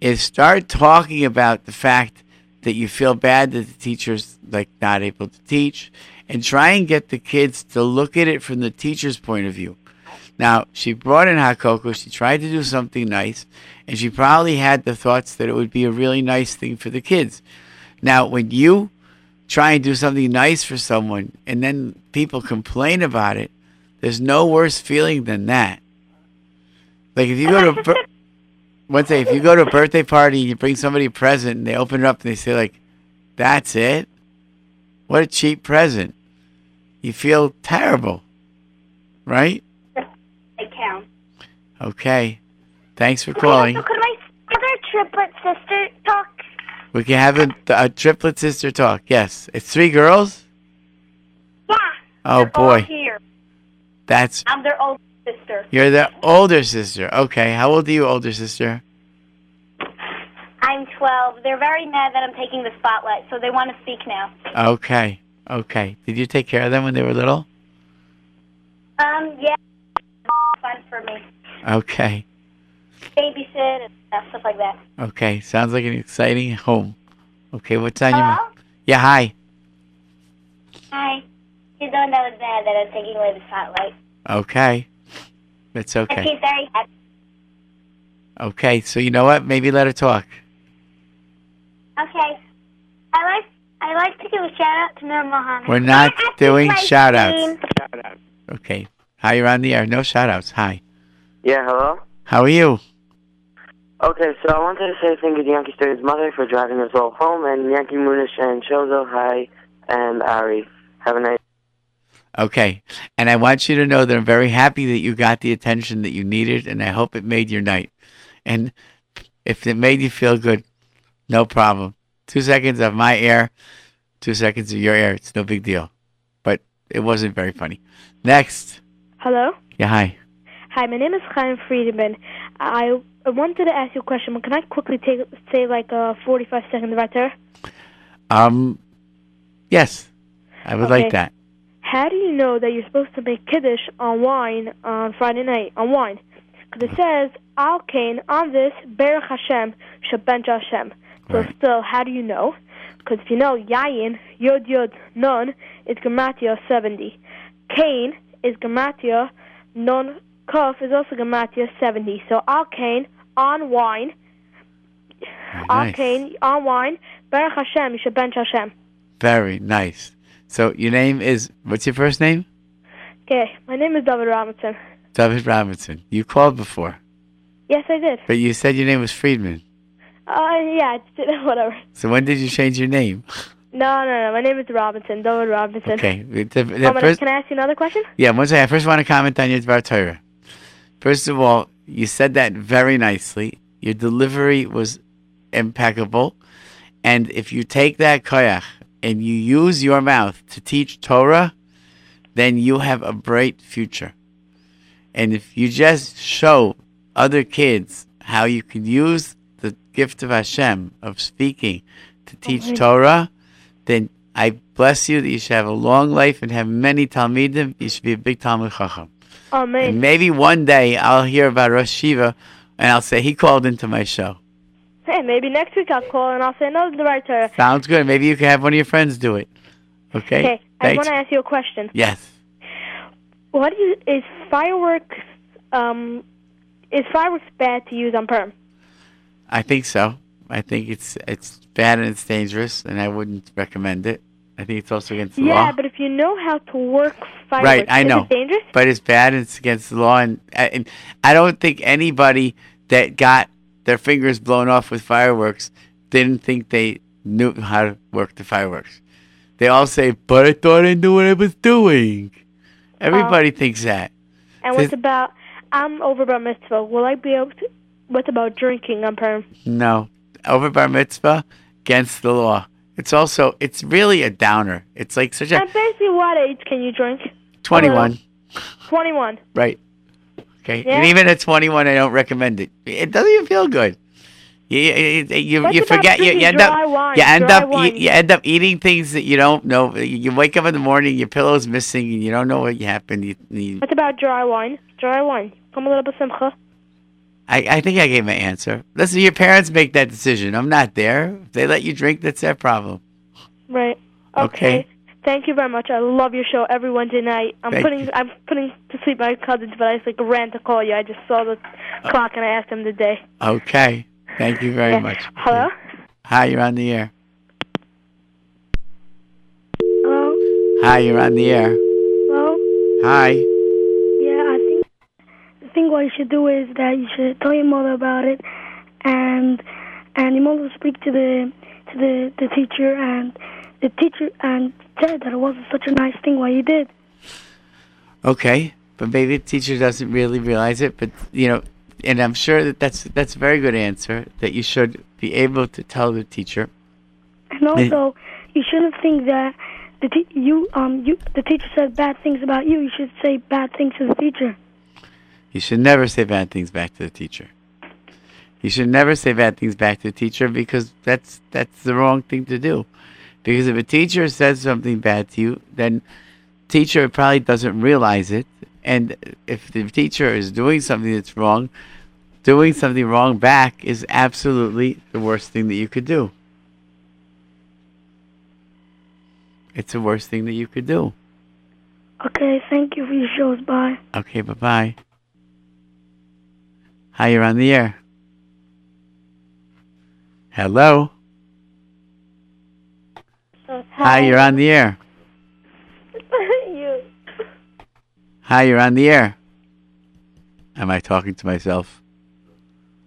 is start talking about the fact that you feel bad that the teacher's like not able to teach and try and get the kids to look at it from the teacher's point of view. Now, she brought in hot cocoa, she tried to do something nice, and she probably had the thoughts that it would be a really nice thing for the kids. Now, when you try and do something nice for someone and then people complain about it, there's no worse feeling than that. Like if you go to a one if you go to a birthday party and you bring somebody a present and they open it up and they say like, "That's it," what a cheap present. You feel terrible, right? They count. Okay. Thanks for calling. So could my other triplet sister talk? We can have a, a triplet sister talk. Yes, it's three girls. Yeah. Oh boy, Here. that's I'm their older sister. you're their older sister. Okay, how old are you, older sister? I'm 12. They're very mad that I'm taking the spotlight, so they want to speak now. Okay, okay. Did you take care of them when they were little? Um, yeah. Fun for me. Okay, Babysit and stuff, like that. okay. Sounds like an exciting home. Okay, what's on your mind? Yeah, hi. Hi. She's the one that was mad that I'm taking away the spotlight. Okay, that's And okay. she's very happy. Okay, so you know what? Maybe let her talk. Okay. I like I like to give a shout out to Nur Mohammed. We're not doing shout outs. screen. Okay. Hi, you're on the air. No shout outs. Hi. Yeah, hello? How are you? Okay, so I wanted to say thank you to Yankee Story's mother for driving us all home, and Yankee Munish and Chozo, hi, and Ari. Have a nice Okay. And I want you to know that I'm very happy that you got the attention that you needed, and I hope it made your night. And if it made you feel good, no problem. Two seconds of my air, two seconds of your air. It's no big deal. But it wasn't very funny. Next. Hello? Yeah, hi. Hi, my name is Chaim Friedman. I, I wanted to ask you a question, but can I quickly take say like a 45 second right there? Um, yes, I would Okay. like that. How do you know that you're supposed to make kiddush on wine on Friday night on wine? Because it says Al Kain on this Berach Hashem Shabbat Hashem. So still, how do you know? Because if you know Yayin Yod Yod Nun is Gematria 70. Cain is Gematria Nun Kuf is also Gematria 70. So Al Kain on wine. Al nice. Kain on wine Berach Hashem Shaben Hashem. Very nice. So your name is what's your first name? Okay, my name is David Robinson. David Robinson. You called before, Yes, I did. but you said your name was Friedman. Uh, yeah, it's, whatever. So when did you change your name? No, no, no. My name is Robinson, David Robinson. Okay. The, the Um, first, can I ask you another question? yeah, one second. I first want to comment on your Dvar Torah. First of all, you said that very nicely. Your delivery was impeccable. And if you take that koyach and you use your mouth to teach Torah, then you have a bright future. And if you just show other kids how you can use gift of Hashem, of speaking, to teach Amen. Torah, then I bless you that you should have a long life and have many Talmidim. You should be a big Talmid Chacham. Oh, And maybe one day I'll hear about Rosh Yeshiva and I'll say, he called into my show. Hey, maybe next week I'll call and I'll say, no, the right Torah. Sounds good. Maybe you can have one of your friends do it. Okay? Okay, I want to ask you a question. Yes. What do you, is fireworks, um, is fireworks bad to use on Purim? I think so. I think it's it's bad and it's dangerous, and I wouldn't recommend it. I think it's also against the Yeah, law. Yeah, but if you know how to work fireworks, Right, I know. dangerous? But it's bad and it's against the law, and, and I don't think anybody that got their fingers blown off with fireworks didn't think they knew how to work the fireworks. They all say, "But I thought I knew what I was doing." Everybody um, thinks that. And This- what's about, I'm over bar mitzvah. Will I be able to, what about drinking on Purim? No, over bar mitzvah, against the law. It's also it's really a downer. It's like such a And basically, what age can you drink? twenty-one, 21. right? Okay, Yeah. and even at twenty-one, I don't recommend it. It doesn't even feel good. You you, you, you forget you, you end up wine? you end up eat, you end up eating things that you don't know. You wake up in the morning, your pillow's missing, and you don't know what happened. You, you, What about dry wine? Dry wine. Come a little bit simcha. I, I think I gave my answer. Listen, your parents make that decision. I'm not there. If they let you drink, that's their problem. Right. Okay. Thank you very much. I love your show every Wednesday night. I'm Thank putting you. I'm putting to sleep my cousins, but I just like ran to call you. I just saw the uh, clock and I asked them the day. Okay. Thank you very Yeah. much. Hello. Hi, you're on the air. Hello. Hi, you're on the air. Hello. Hi. Yeah, I think I think what you should do is that you should tell your mother about it, and and your mother will speak to the to the the teacher and the teacher and said that it wasn't such a nice thing what you did. Okay, but maybe the teacher doesn't really realize it. But you know, and I'm sure that that's that's a very good answer. That you should be able to tell the teacher. And also, you shouldn't think that the te- you um you the teacher said bad things about you. You should say bad things to the teacher. You should never say bad things back to the teacher. You should never say bad things back to the teacher because that's that's the wrong thing to do. Because if a teacher says something bad to you, then teacher probably doesn't realize it. And if the teacher is doing something that's wrong, doing something wrong back is absolutely the worst thing that you could do. It's the worst thing that you could do. Okay, thank you for your shows. Bye. Okay, bye bye. Hi, you're on the air. Hello. Hi, you're on the air. you. Hi, you're on the air. Am I talking to myself?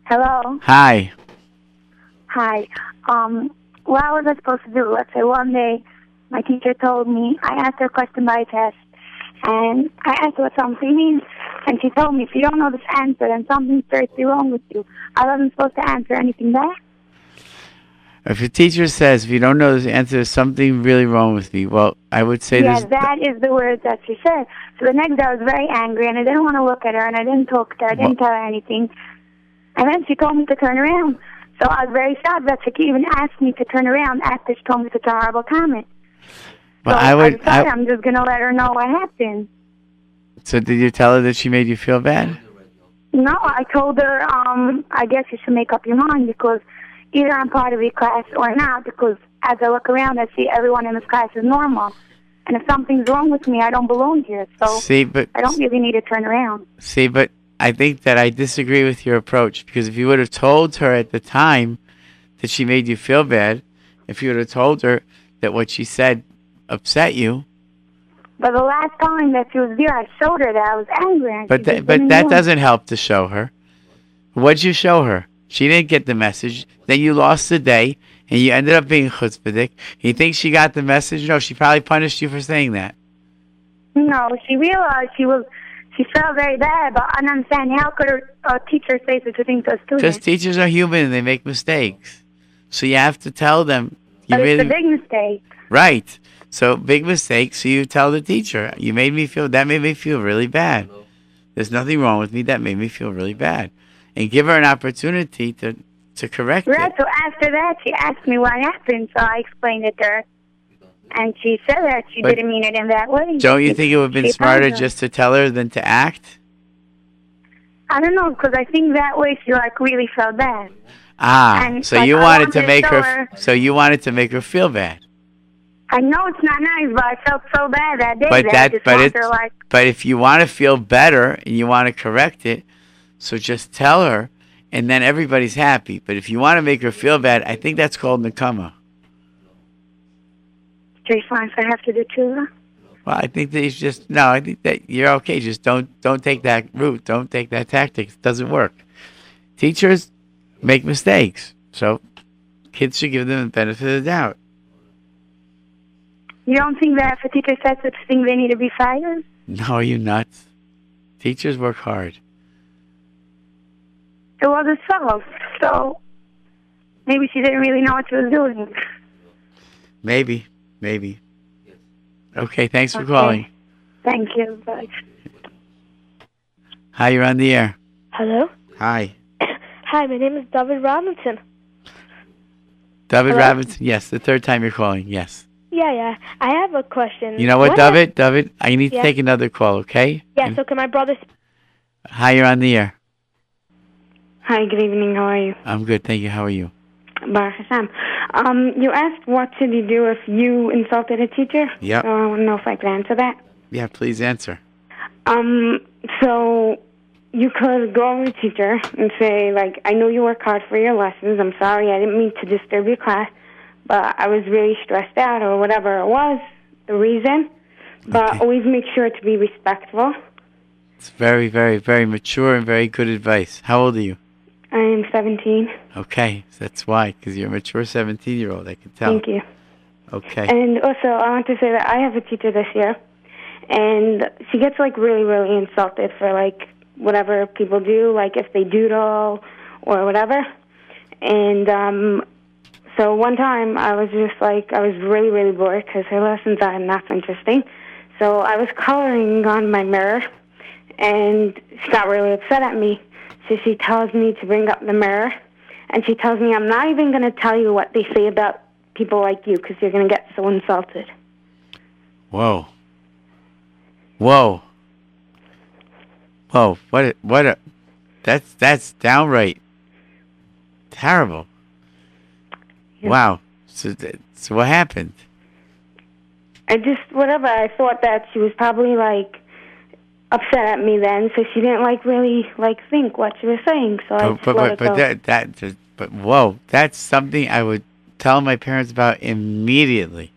Hello. Hi. Hi. Um, what was I supposed to do? Let's say one day my teacher told me, I asked her a question by test, and I asked her what something means, and she told me, if you don't know this answer, then something's seriously wrong with you. I wasn't supposed to answer anything back. If your teacher says, if you don't know this answer, there's something really wrong with me. Well, I would say yeah, there's. that is the word that she said. So the next day I was very angry and I didn't want to look at her and I didn't talk to her. I didn't tell her anything. And then she told me to turn around. So I was very sad that she even asked me to turn around after she told me such a horrible comment. Well, so I would. I, I'm just going to let her know what happened. so did you tell her that she made you feel bad? No, I told her, um, I guess you should make up your mind because either I'm part of your class or not because as I look around, I see everyone in this class is normal. And if something's wrong with me, I don't belong here. So See, but I don't really need to turn around. See, but I think that I disagree with your approach because if you would have told her at the time that she made you feel bad, if you would have told her that what she said upset you, But the last time that she was there, I showed her that I was angry. And but that but that know. doesn't help to show her. What'd you show her? She didn't get the message. Then you lost the day, and you ended up being chutzpahdik. You think she got the message? No, she probably punished you for saying that. No, she realized she was. She felt very bad, but I don't understand how could her a teacher say such a thing to a student? Because teachers are human and they make mistakes. So you have to tell them. You but it's really, a big mistake. Right. So big mistake. So you tell the teacher, you made me feel that made me feel really bad. There's nothing wrong with me. That made me feel really bad, and give her an opportunity to to correct Right. it. So after that, she asked me what happened, so I explained it to her, and she said that she But didn't mean it in that way. Don't you think it would have been She smarter just to tell her than to act? I don't know, because I think that way she like really felt bad. Ah, And, so like, you wanted wanted to to make her. her- So you wanted to make her feel bad. I know it's not nice, but I felt so bad that day But that, that, but it's, like. but if you want to feel better and you want to correct it, so just tell her, and then everybody's happy. But if you want to make her feel bad, I think that's called nakama. Three fines I have to do too. Well, I think that you just no. I think that you're okay. Just don't don't take that route. Don't take that tactic. It doesn't work. Teachers make mistakes, so kids should give them the benefit of the doubt. You don't think that if a teacher says such a thing, they need to be fired? No, are you nuts? Teachers work hard. It was herself, so maybe she didn't really know what she was doing. Maybe, maybe. Okay, thanks for Okay. calling. Thank you. Bye. Hi, you're on the air. Hello? Hi, Hi, my name is David Robinson. David Hello? Robinson. Yes, the third time you're calling. Yes. Yeah, yeah. I have a question. You know what, What David? David, I need Yeah. to take another call. Okay. Yeah, so can my brother... Hi, you're on the air. Hi, good evening. How are you? I'm good, thank you. How are you? Baruch Hashem. Um, you asked what should you do if you insulted a teacher? Yeah. So I want to know if I could answer that. Yeah, please answer. Um, so you could go over to the teacher and say, like, I know you work hard for your lessons. I'm sorry, I didn't mean to disturb your class, but I was really stressed out or whatever it was, the reason. But always make sure to be respectful. It's very, very, very mature and very good advice. How old are you? I am 17. Okay, that's why, because you're a mature 17 year old. I can tell. Thank you. Okay. And also, I want to say that I have a teacher this year, and she gets like really, really insulted for like whatever people do, like if they doodle or whatever. And um, so one time, I was just like, I was really, really bored because her lessons are not interesting. So I was coloring on my mirror, and she got really upset at me. So she tells me to bring up the mirror, and she tells me I'm not even going to tell you what they say about people like you because you're going to get so insulted. Whoa. Whoa. Whoa. What a, what a, that's, that's downright terrible. Wow. So, so what happened? I just whatever. I thought that she was probably like upset at me then, so she didn't like really like think what she was saying. So I But, just but, let but, it but go. that, that, just- but whoa, that's something I would tell my parents about immediately.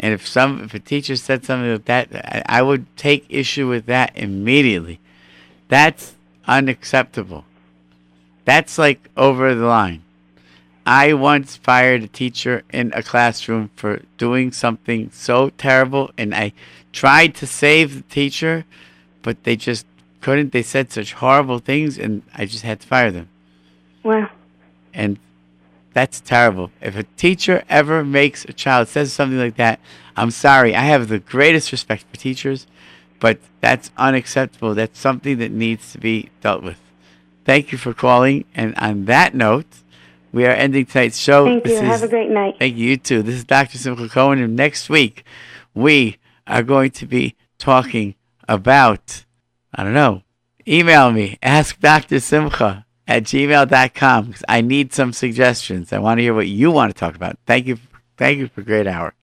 And if some, if a teacher said something like that, I, I would take issue with that immediately. That's unacceptable. That's like over the line. I once fired a teacher in a classroom for doing something so terrible, and I tried to save the teacher, but they just couldn't. They said such horrible things, and I just had to fire them. Wow. And that's terrible. If a teacher ever makes a child says something like that, I'm sorry. I have the greatest respect for teachers, but that's unacceptable. That's something that needs to be dealt with. Thank you for calling. And on that note, we are ending tonight's show. Thank This you. Have a great night. Thank you, you too. This is Dr. Simcha Cohen, and next week we are going to be talking about, I don't know, email me, ask Dr. Simcha at gmail.com because I need some suggestions. I want to hear what you want to talk about. Thank you. Thank you for a great hour.